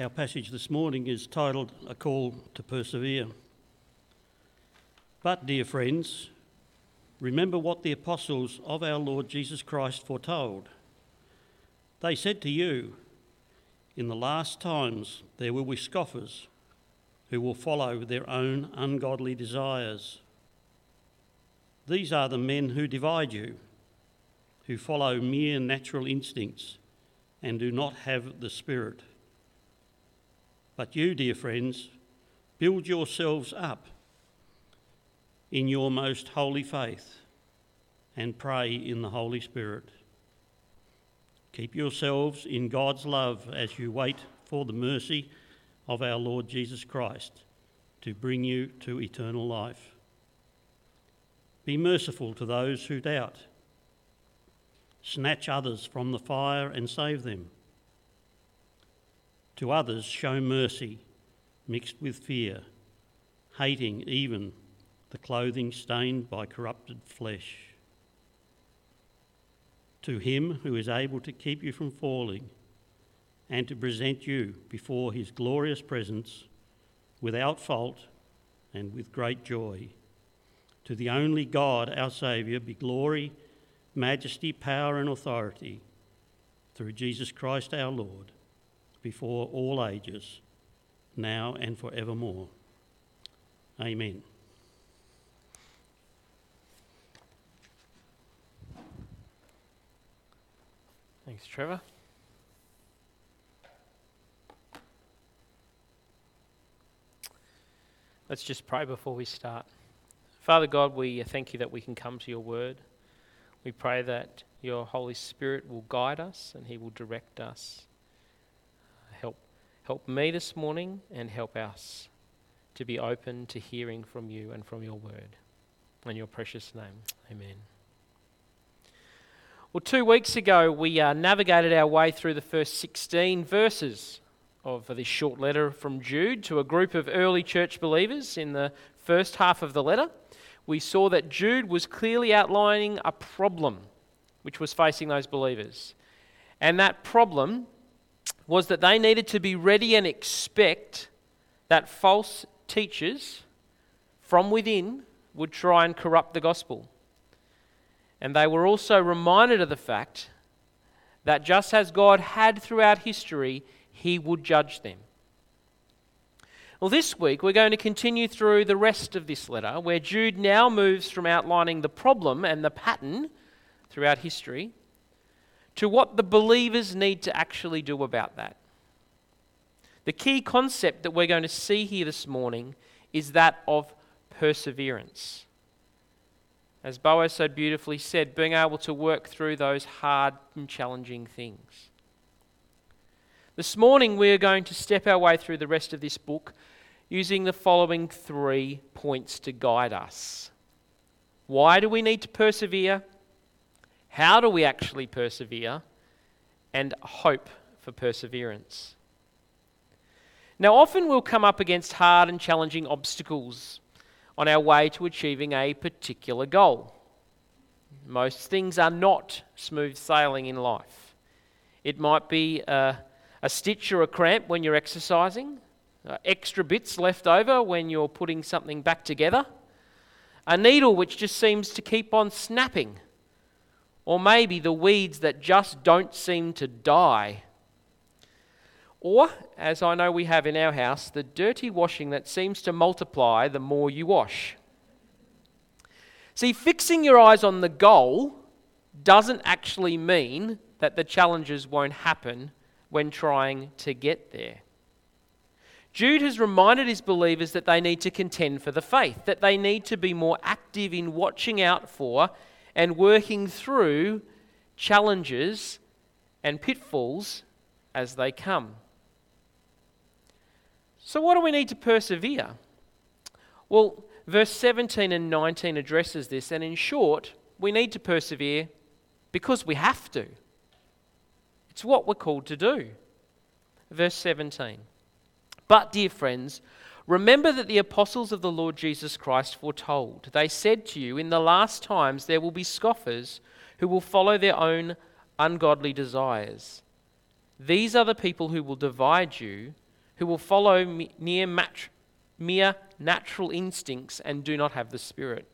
Our passage this morning is titled A Call to Persevere. But, dear friends, remember what the apostles of our Lord Jesus Christ foretold. They said to you, In the last times there will be scoffers who will follow their own ungodly desires. These are the men who divide you, who follow mere natural instincts and do not have the Spirit. But you, dear friends, build yourselves up in your most holy faith and pray in the Holy Spirit. Keep yourselves in God's love as you wait for the mercy of our Lord Jesus Christ to bring you to eternal life. Be merciful to those who doubt. Snatch others from the fire and save them. To others, show mercy mixed with fear, hating even the clothing stained by corrupted flesh. To him who is able to keep you from falling and to present you before his glorious presence without fault and with great joy. To the only God, our Saviour, be glory, majesty, power, and authority through Jesus Christ our Lord, before all ages, now and forevermore. Amen. Thanks, Trevor. Let's just pray before we start. Father God, we thank you that we can come to your word. We pray that your Holy Spirit will guide us and he will direct us. Help, me this morning and help us to be open to hearing from you and from your word. In your precious name, amen. Well, two weeks ago, we uh, navigated our way through the first 16 verses of this short letter from Jude to a group of early church believers in the first half of the letter. We saw that Jude was clearly outlining a problem which was facing those believers. And that problem was that they needed to be ready and expect that false teachers from within would try and corrupt the gospel. And they were also reminded of the fact that just as God had throughout history, he would judge them. Well, this week we're going to continue through the rest of this letter, where Jude now moves from outlining the problem and the pattern throughout history to what the believers need to actually do about that. The key concept that we're going to see here this morning is that of perseverance. As Boaz so beautifully said, being able to work through those hard and challenging things. This morning, we are going to step our way through the rest of this book using the following three points to guide us. Why do we need to persevere? How do we actually persevere? And hope for perseverance. Now, often we'll come up against hard and challenging obstacles on our way to achieving a particular goal. Most things are not smooth sailing in life. It might be a a stitch or a cramp when you're exercising, uh, extra bits left over when you're putting something back together, a needle which just seems to keep on snapping, or maybe the weeds that just don't seem to die. Or, as I know we have in our house, the dirty washing that seems to multiply the more you wash. See, fixing your eyes on the goal doesn't actually mean that the challenges won't happen when trying to get there. Jude has reminded his believers that they need to contend for the faith, that they need to be more active in watching out for and working through challenges and pitfalls as they come. So, what do we need to persevere? Well, verse 17 and 19 addresses this, and in short, we need to persevere because we have to. It's what we're called to do. Verse 17. But, dear friends, remember that the apostles of the Lord Jesus Christ foretold. They said to you, In the last times there will be scoffers who will follow their own ungodly desires. These are the people who will divide you, who will follow mere, mere natural instincts and do not have the Spirit.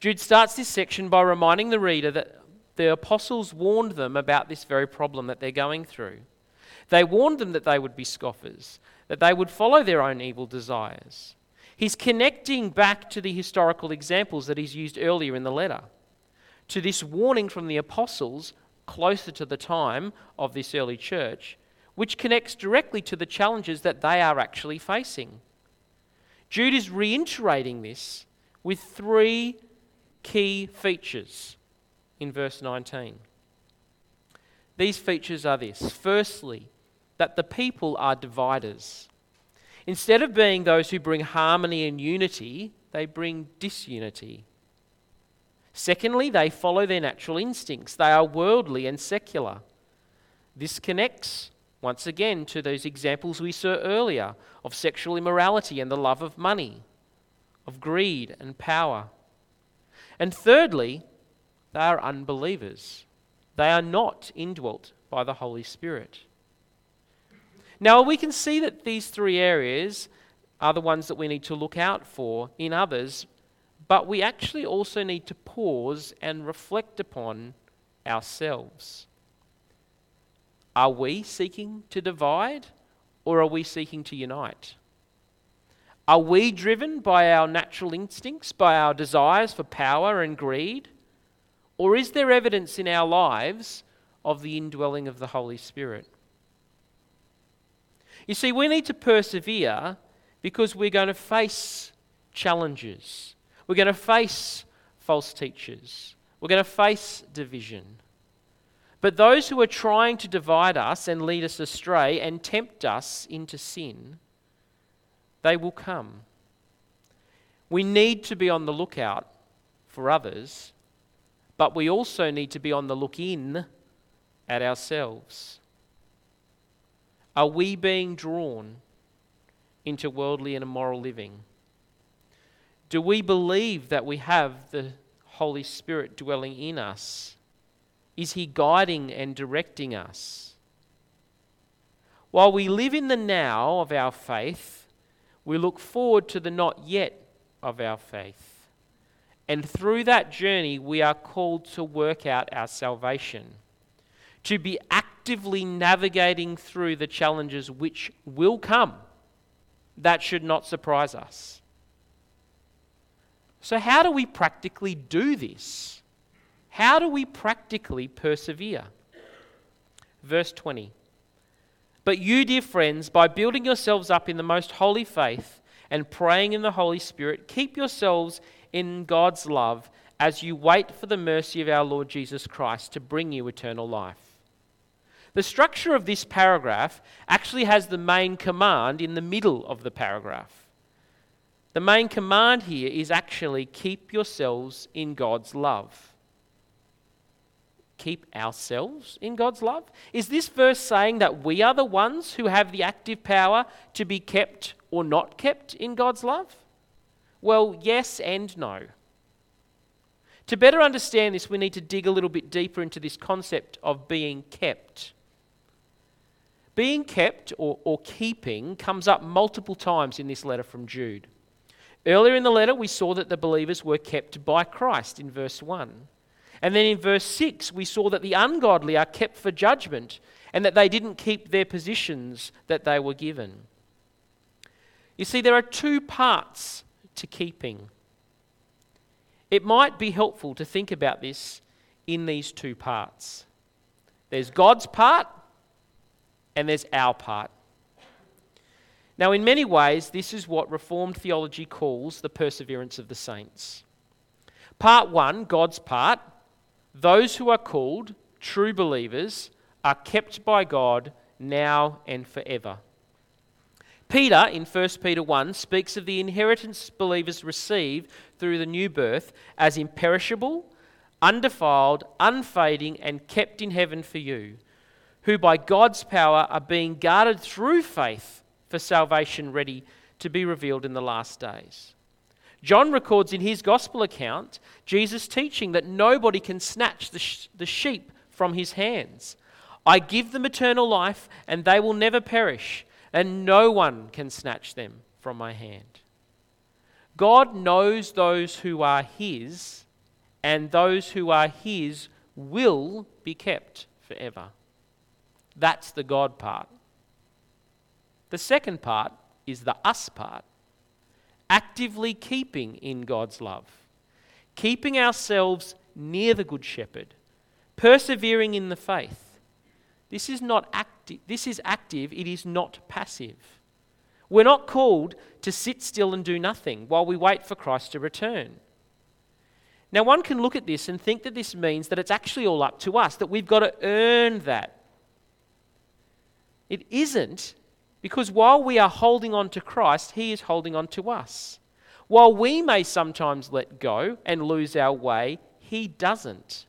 Jude starts this section by reminding the reader that the apostles warned them about this very problem that they're going through. They warned them that they would be scoffers, that they would follow their own evil desires. He's connecting back to the historical examples that he's used earlier in the letter, to this warning from the apostles closer to the time of this early church, which connects directly to the challenges that they are actually facing. Jude is reiterating this with three key features in verse 19. These features are this firstly, that the people are dividers. Instead of being those who bring harmony and unity, they bring disunity. Secondly, they follow their natural instincts. They are worldly and secular. This connects, once again, to those examples we saw earlier of sexual immorality and the love of money, of greed and power. And thirdly, they are unbelievers. They are not indwelt by the Holy Spirit. Now, we can see that these three areas are the ones that we need to look out for in others, but we actually also need to pause and reflect upon ourselves. Are we seeking to divide or are we seeking to unite? Are we driven by our natural instincts, by our desires for power and greed? Or is there evidence in our lives of the indwelling of the Holy Spirit? You see, we need to persevere because we're going to face challenges. We're going to face false teachers. We're going to face division. But those who are trying to divide us and lead us astray and tempt us into sin, they will come. We need to be on the lookout for others, but we also need to be on the look in at ourselves. Are we being drawn into worldly and immoral living? Do we believe that we have the Holy Spirit dwelling in us? Is He guiding and directing us? While we live in the now of our faith, we look forward to the not yet of our faith. And through that journey, we are called to work out our salvation, to be actively navigating through the challenges which will come. That should not surprise us. So, how do we practically do this? How do we practically persevere? Verse 20. But you, dear friends, by building yourselves up in the most holy faith and praying in the Holy Spirit, keep yourselves in God's love as you wait for the mercy of our Lord Jesus Christ to bring you eternal life. The structure of this paragraph actually has the main command in the middle of the paragraph. The main command here is actually keep yourselves in God's love. Keep ourselves in God's love? Is this verse saying that we are the ones who have the active power to be kept or not kept in God's love? Well, yes and no. To better understand this, we need to dig a little bit deeper into this concept of being kept. Being kept or, or keeping comes up multiple times in this letter from Jude. Earlier in the letter, we saw that the believers were kept by Christ in verse 1. And then in verse 6, we saw that the ungodly are kept for judgment and that they didn't keep their positions that they were given. You see, there are two parts to keeping. It might be helpful to think about this in these two parts there's God's part and there's our part. Now, in many ways, this is what Reformed theology calls the perseverance of the saints. Part one, God's part, those who are called, true believers, are kept by God now and forever. Peter, in 1 Peter 1, speaks of the inheritance believers receive through the new birth as imperishable, undefiled, unfading, and kept in heaven for you, who by God's power are being guarded through faith for salvation ready to be revealed in the last days. John records in his gospel account Jesus teaching that nobody can snatch the, sh- the sheep from his hands. I give them eternal life, and they will never perish, and no one can snatch them from my hand. God knows those who are His, and those who are His will be kept forever. That's the God part. The second part is the us part actively keeping in God's love, keeping ourselves near the Good Shepherd, persevering in the faith. This is not active, this is active, it is not passive. We're not called to sit still and do nothing while we wait for Christ to return. Now, one can look at this and think that this means that it's actually all up to us, that we've got to earn that. It isn't, because while we are holding on to Christ, He is holding on to us. While we may sometimes let go and lose our way, He doesn't.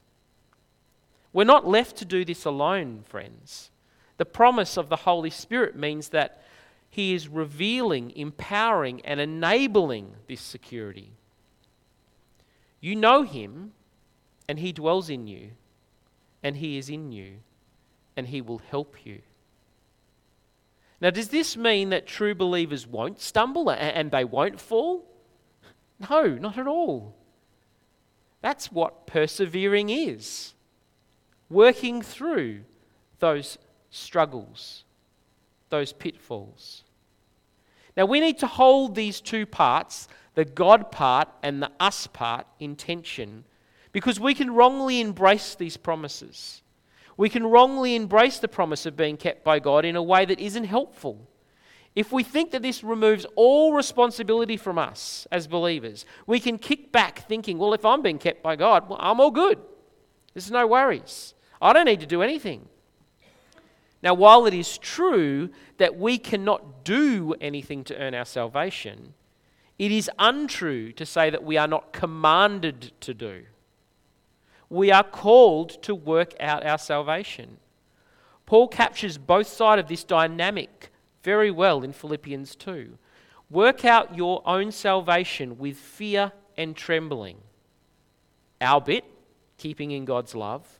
We're not left to do this alone, friends. The promise of the Holy Spirit means that he is revealing, empowering, and enabling this security. You know Him, and He dwells in you, and He is in you, and He will help you. Now, does this mean that true believers won't stumble and they won't fall? No, not at all. That's what persevering is working through those struggles, those pitfalls. Now, we need to hold these two parts, the God part and the us part, in tension because we can wrongly embrace these promises. We can wrongly embrace the promise of being kept by God in a way that isn't helpful. If we think that this removes all responsibility from us as believers, we can kick back thinking, well, if I'm being kept by God, well, I'm all good. There's no worries. I don't need to do anything. Now, while it is true that we cannot do anything to earn our salvation, it is untrue to say that we are not commanded to do. We are called to work out our salvation. Paul captures both sides of this dynamic very well in Philippians 2. Work out your own salvation with fear and trembling. Our bit, keeping in God's love.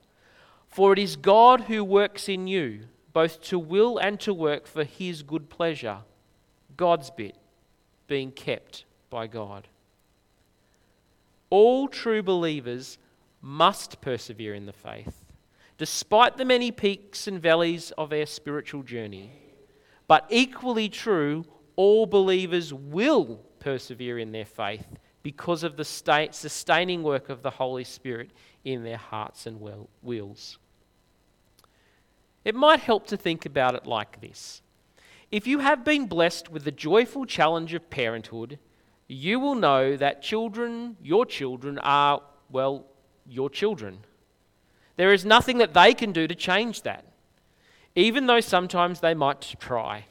For it is God who works in you both to will and to work for his good pleasure. God's bit being kept by God. All true believers must persevere in the faith, despite the many peaks and valleys of our spiritual journey. But equally true, all believers will persevere in their faith because of the sustaining work of the Holy Spirit in their hearts and wills. It might help to think about it like this If you have been blessed with the joyful challenge of parenthood, you will know that children, your children, are, well, your children. There is nothing that they can do to change that, even though sometimes they might try.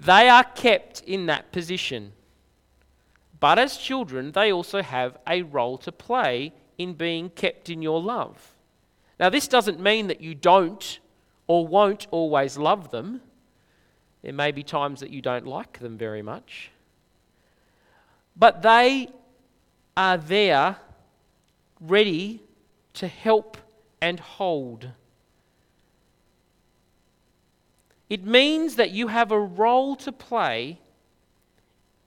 They are kept in that position. But as children, they also have a role to play in being kept in your love. Now, this doesn't mean that you don't or won't always love them. There may be times that you don't like them very much. But they are there ready to help and hold. It means that you have a role to play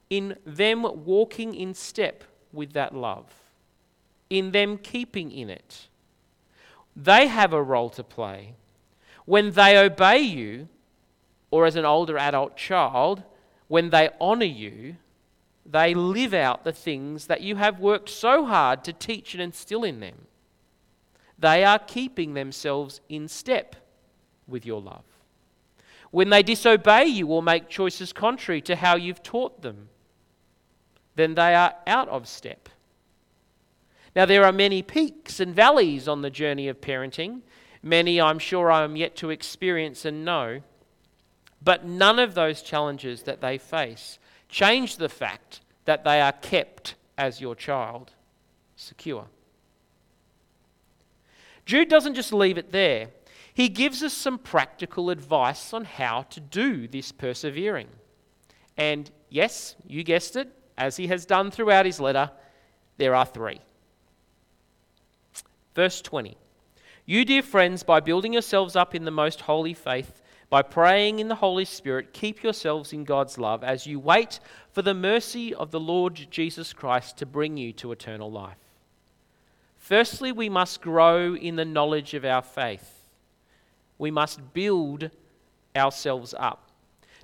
in them walking in step with that love, in them keeping in it. They have a role to play. When they obey you, or as an older adult child, when they honor you, they live out the things that you have worked so hard to teach and instill in them. They are keeping themselves in step with your love. When they disobey you or make choices contrary to how you've taught them, then they are out of step. Now, there are many peaks and valleys on the journey of parenting. Many I'm sure I am yet to experience and know. But none of those challenges that they face change the fact that they are kept as your child, secure. Jude doesn't just leave it there. He gives us some practical advice on how to do this persevering. And yes, you guessed it, as he has done throughout his letter, there are three. Verse 20 You, dear friends, by building yourselves up in the most holy faith, By praying in the Holy Spirit, keep yourselves in God's love as you wait for the mercy of the Lord Jesus Christ to bring you to eternal life. Firstly, we must grow in the knowledge of our faith. We must build ourselves up.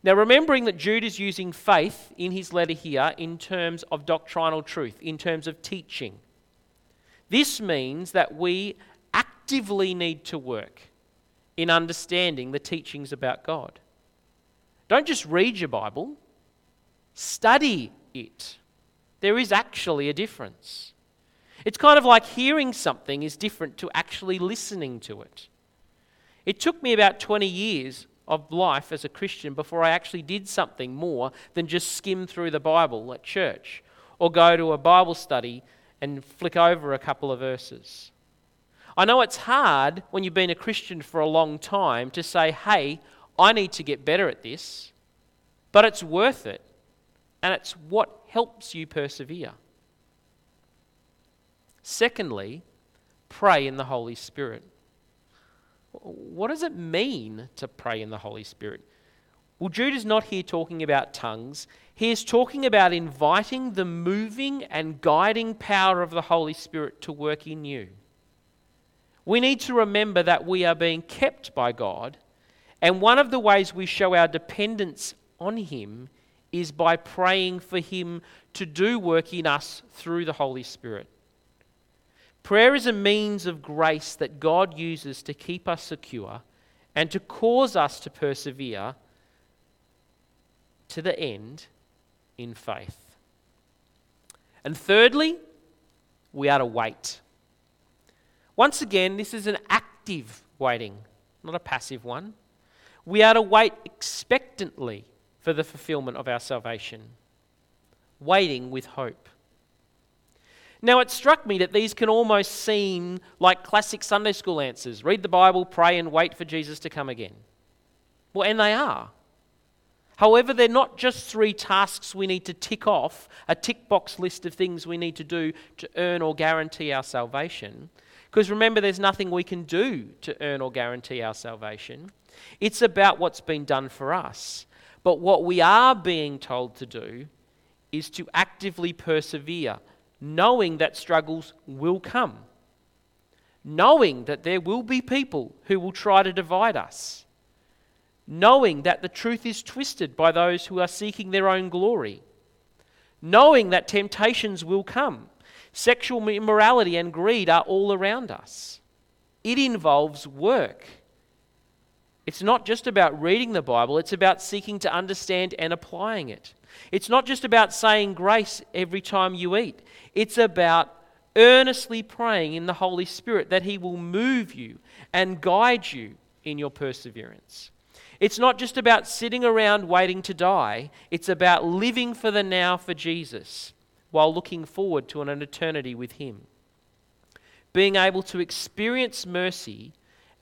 Now, remembering that Jude is using faith in his letter here in terms of doctrinal truth, in terms of teaching. This means that we actively need to work in understanding the teachings about God. Don't just read your Bible, study it. There is actually a difference. It's kind of like hearing something is different to actually listening to it. It took me about 20 years of life as a Christian before I actually did something more than just skim through the Bible at church or go to a Bible study and flick over a couple of verses. I know it's hard when you've been a Christian for a long time to say, hey, I need to get better at this, but it's worth it. And it's what helps you persevere. Secondly, pray in the Holy Spirit. What does it mean to pray in the Holy Spirit? Well, Jude is not here talking about tongues. He is talking about inviting the moving and guiding power of the Holy Spirit to work in you. We need to remember that we are being kept by God, and one of the ways we show our dependence on Him is by praying for Him to do work in us through the Holy Spirit. Prayer is a means of grace that God uses to keep us secure and to cause us to persevere to the end in faith. And thirdly, we are to wait. Once again, this is an active waiting, not a passive one. We are to wait expectantly for the fulfillment of our salvation, waiting with hope. Now, it struck me that these can almost seem like classic Sunday school answers read the Bible, pray, and wait for Jesus to come again. Well, and they are. However, they're not just three tasks we need to tick off, a tick box list of things we need to do to earn or guarantee our salvation. Because remember, there's nothing we can do to earn or guarantee our salvation. It's about what's been done for us. But what we are being told to do is to actively persevere knowing that struggles will come, knowing that there will be people who will try to divide us, knowing that the truth is twisted by those who are seeking their own glory, knowing that temptations will come. Sexual immorality and greed are all around us. It involves work. It's not just about reading the Bible, it's about seeking to understand and applying it. It's not just about saying grace every time you eat, it's about earnestly praying in the Holy Spirit that He will move you and guide you in your perseverance. It's not just about sitting around waiting to die, it's about living for the now for Jesus while looking forward to an eternity with Him. Being able to experience mercy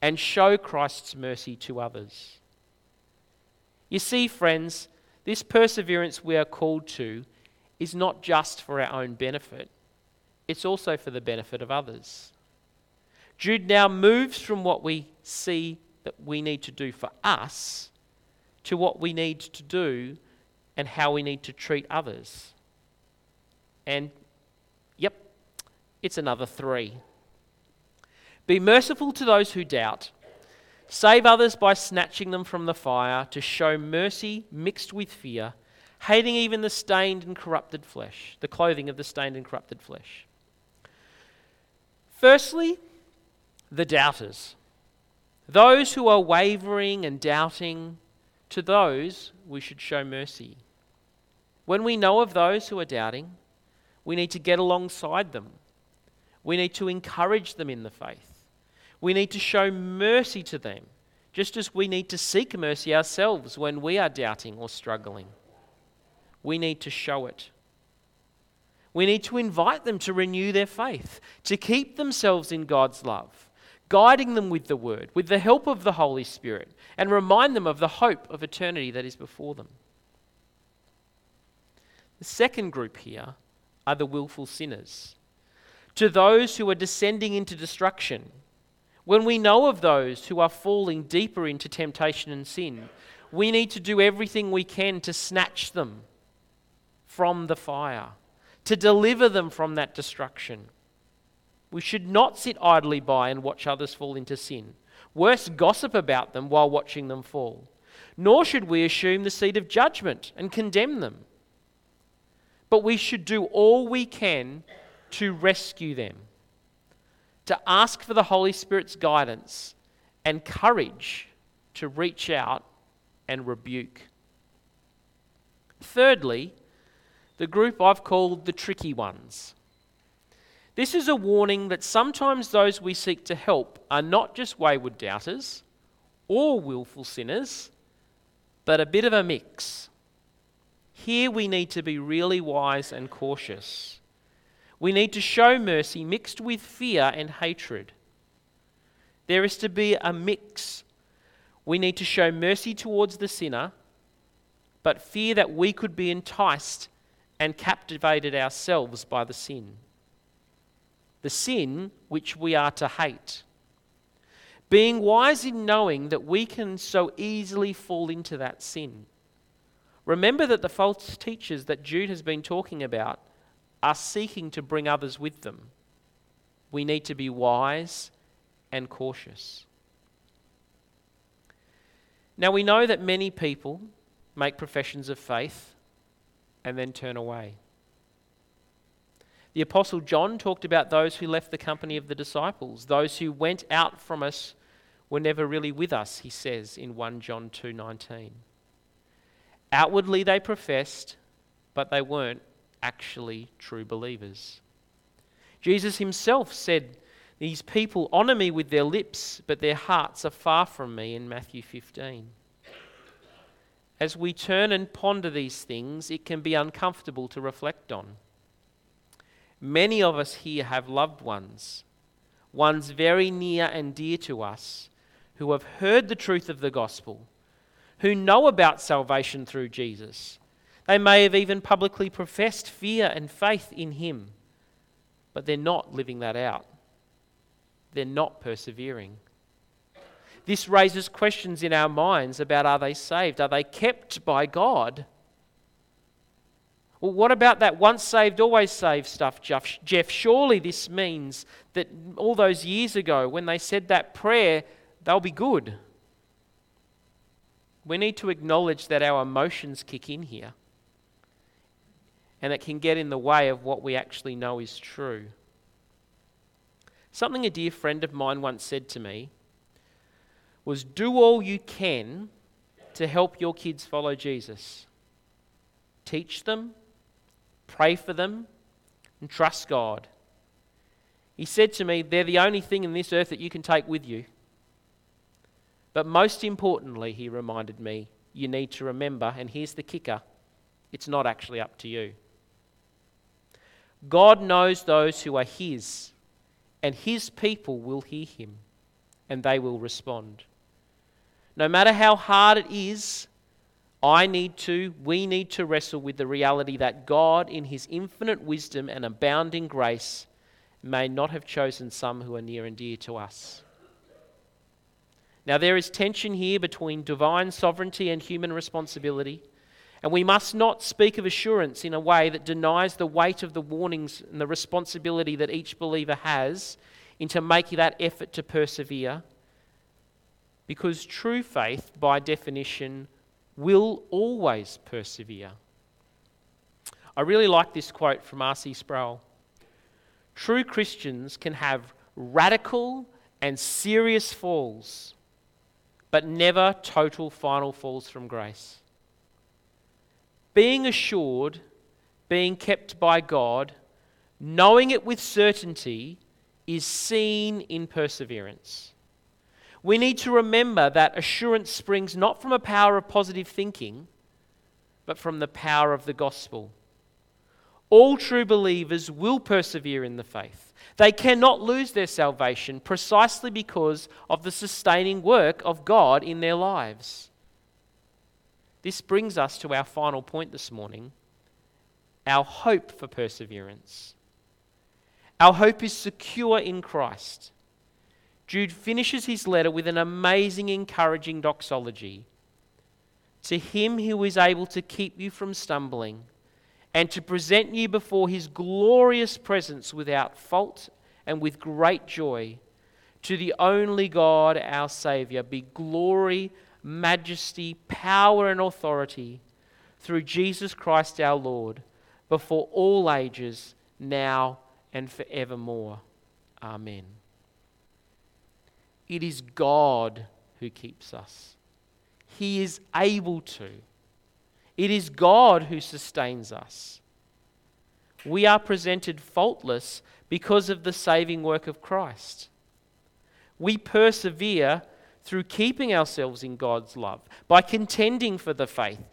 and show Christ's mercy to others. You see, friends, this perseverance we are called to is not just for our own benefit, it's also for the benefit of others. Jude now moves from what we see that we need to do for us to what we need to do and how we need to treat others. And, yep, it's another three. Be merciful to those who doubt Save others by snatching them from the fire, to show mercy mixed with fear, hating even the stained and corrupted flesh, the clothing of the stained and corrupted flesh. Firstly, the doubters. Those who are wavering and doubting, to those we should show mercy. When we know of those who are doubting, we need to get alongside them. We need to encourage them in the faith. We need to show mercy to them, just as we need to seek mercy ourselves when we are doubting or struggling. We need to show it. We need to invite them to renew their faith, to keep themselves in God's love, guiding them with the Word, with the help of the Holy Spirit, and remind them of the hope of eternity that is before them. The second group here are the willful sinners. To those who are descending into destruction, When we know of those who are falling deeper into temptation and sin, we need to do everything we can to snatch them from the fire, to deliver them from that destruction. We should not sit idly by and watch others fall into sin. Worse, gossip about them while watching them fall. Nor should we assume the seat of judgment and condemn them. But we should do all we can to rescue them, to ask for the Holy Spirit's guidance and courage to reach out and rebuke. Thirdly, the group I've called the tricky ones. This is a warning that sometimes those we seek to help are not just wayward doubters or willful sinners, but a bit of a mix. Here we need to be really wise and cautious. We need to show mercy mixed with fear and hatred. There is to be a mix. We need to show mercy towards the sinner, but fear that we could be enticed and captivated ourselves by the sin the sin which we are to hate. Being wise in knowing that we can so easily fall into that sin. Remember that the false teachers that Jude has been talking about are seeking to bring others with them. We need to be wise and cautious. Now, we know that many people make professions of faith and then turn away. The Apostle John talked about those who left the company of the disciples. Those who went out from us were never really with us, he says in 1 John 2:19. Outwardly they professed, but they weren't actually true believers. Jesus himself said, These people honor me with their lips, but their hearts are far from me in Matthew 15. As we turn and ponder these things, it can be uncomfortable to reflect on. Many of us here have loved ones, ones very near and dear to us, who have heard the truth of the gospel, who know about salvation through Jesus. They may have even publicly professed fear and faith in Him, but they're not living that out. They're not persevering. This raises questions in our minds about are they saved? Are they kept by God? Well, what about that once saved, always saved stuff, Jeff? Surely this means that all those years ago when they said that prayer, they'll be good. We need to acknowledge that our emotions kick in here. And it can get in the way of what we actually know is true. Something a dear friend of mine once said to me was do all you can to help your kids follow Jesus. Teach them, pray for them, and trust God. He said to me, They're the only thing in this earth that you can take with you. But most importantly, he reminded me, you need to remember, and here's the kicker it's not actually up to you. God knows those who are His, and His people will hear Him, and they will respond. No matter how hard it is, I need to, we need to wrestle with the reality that God, in His infinite wisdom and abounding grace, may not have chosen some who are near and dear to us. Now, there is tension here between divine sovereignty and human responsibility, and we must not speak of assurance in a way that denies the weight of the warnings and the responsibility that each believer has into making that effort to persevere. Because true faith, by definition, will always persevere. I really like this quote from R.C. Sproul. True Christians can have radical and serious falls, but never total final falls from grace. Being assured, being kept by God, knowing it with certainty, is seen in perseverance. We need to remember that assurance springs not from a power of positive thinking, but from the power of the gospel. All true believers will persevere in the faith. They cannot lose their salvation precisely because of the sustaining work of God in their lives. This brings us to our final point this morning our hope for perseverance. Our hope is secure in Christ. Jude finishes his letter with an amazing, encouraging doxology. To him who is able to keep you from stumbling and to present you before his glorious presence without fault and with great joy, to the only God, our Saviour, be glory, majesty, power, and authority through Jesus Christ our Lord, before all ages, now and forevermore. Amen. It is God who keeps us. He is able to. It is God who sustains us. We are presented faultless because of the saving work of Christ. We persevere through keeping ourselves in God's love, by contending for the faith,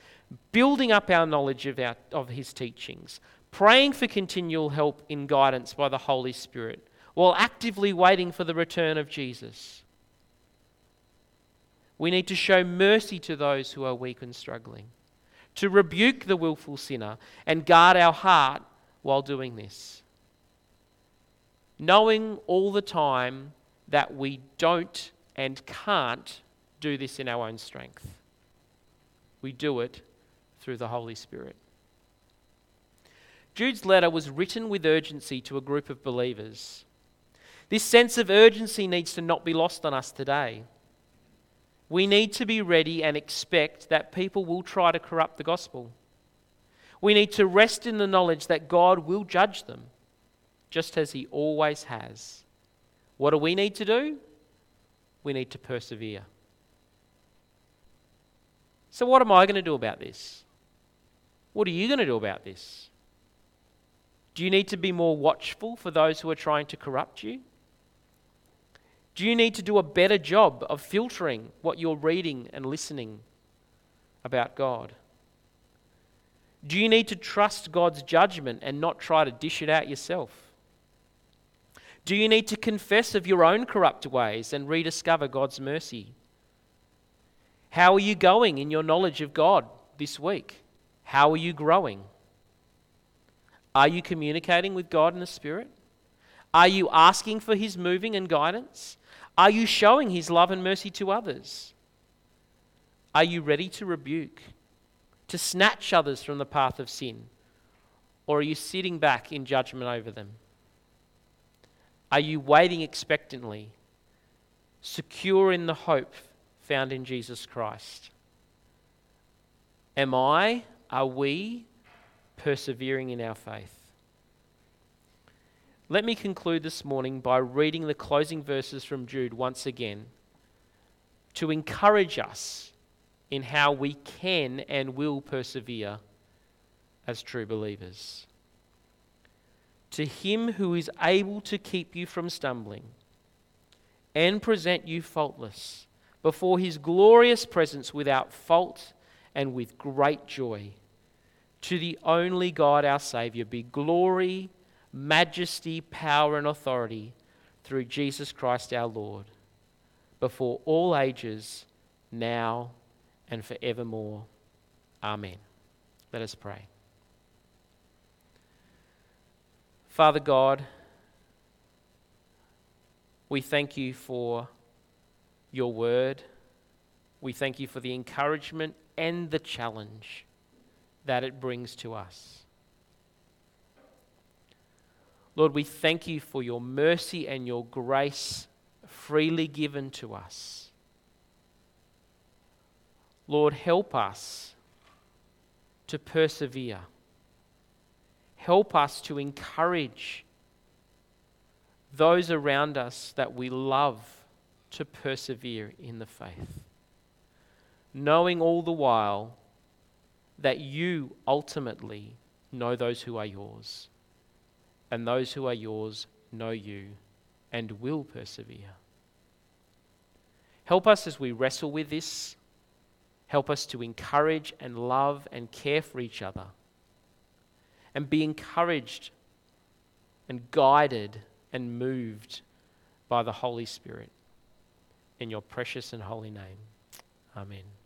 building up our knowledge of, our, of His teachings, praying for continual help in guidance by the Holy Spirit, while actively waiting for the return of Jesus. We need to show mercy to those who are weak and struggling, to rebuke the willful sinner and guard our heart while doing this. Knowing all the time that we don't and can't do this in our own strength, we do it through the Holy Spirit. Jude's letter was written with urgency to a group of believers. This sense of urgency needs to not be lost on us today. We need to be ready and expect that people will try to corrupt the gospel. We need to rest in the knowledge that God will judge them, just as He always has. What do we need to do? We need to persevere. So, what am I going to do about this? What are you going to do about this? Do you need to be more watchful for those who are trying to corrupt you? Do you need to do a better job of filtering what you're reading and listening about God? Do you need to trust God's judgment and not try to dish it out yourself? Do you need to confess of your own corrupt ways and rediscover God's mercy? How are you going in your knowledge of God this week? How are you growing? Are you communicating with God in the Spirit? Are you asking for His moving and guidance? Are you showing His love and mercy to others? Are you ready to rebuke, to snatch others from the path of sin? Or are you sitting back in judgment over them? Are you waiting expectantly, secure in the hope found in Jesus Christ? Am I, are we persevering in our faith? Let me conclude this morning by reading the closing verses from Jude once again to encourage us in how we can and will persevere as true believers. To him who is able to keep you from stumbling and present you faultless before his glorious presence without fault and with great joy, to the only God our Saviour be glory majesty, power, and authority through Jesus Christ our Lord, before all ages, now and forevermore. Amen. Let us pray. Father God, we thank you for your word. We thank you for the encouragement and the challenge that it brings to us. Lord, we thank you for your mercy and your grace freely given to us. Lord, help us to persevere. Help us to encourage those around us that we love to persevere in the faith. Knowing all the while that you ultimately know those who are yours and those who are yours know you and will persevere. Help us as we wrestle with this. Help us to encourage and love and care for each other. And be encouraged and guided and moved by the Holy Spirit. In your precious and holy name. Amen.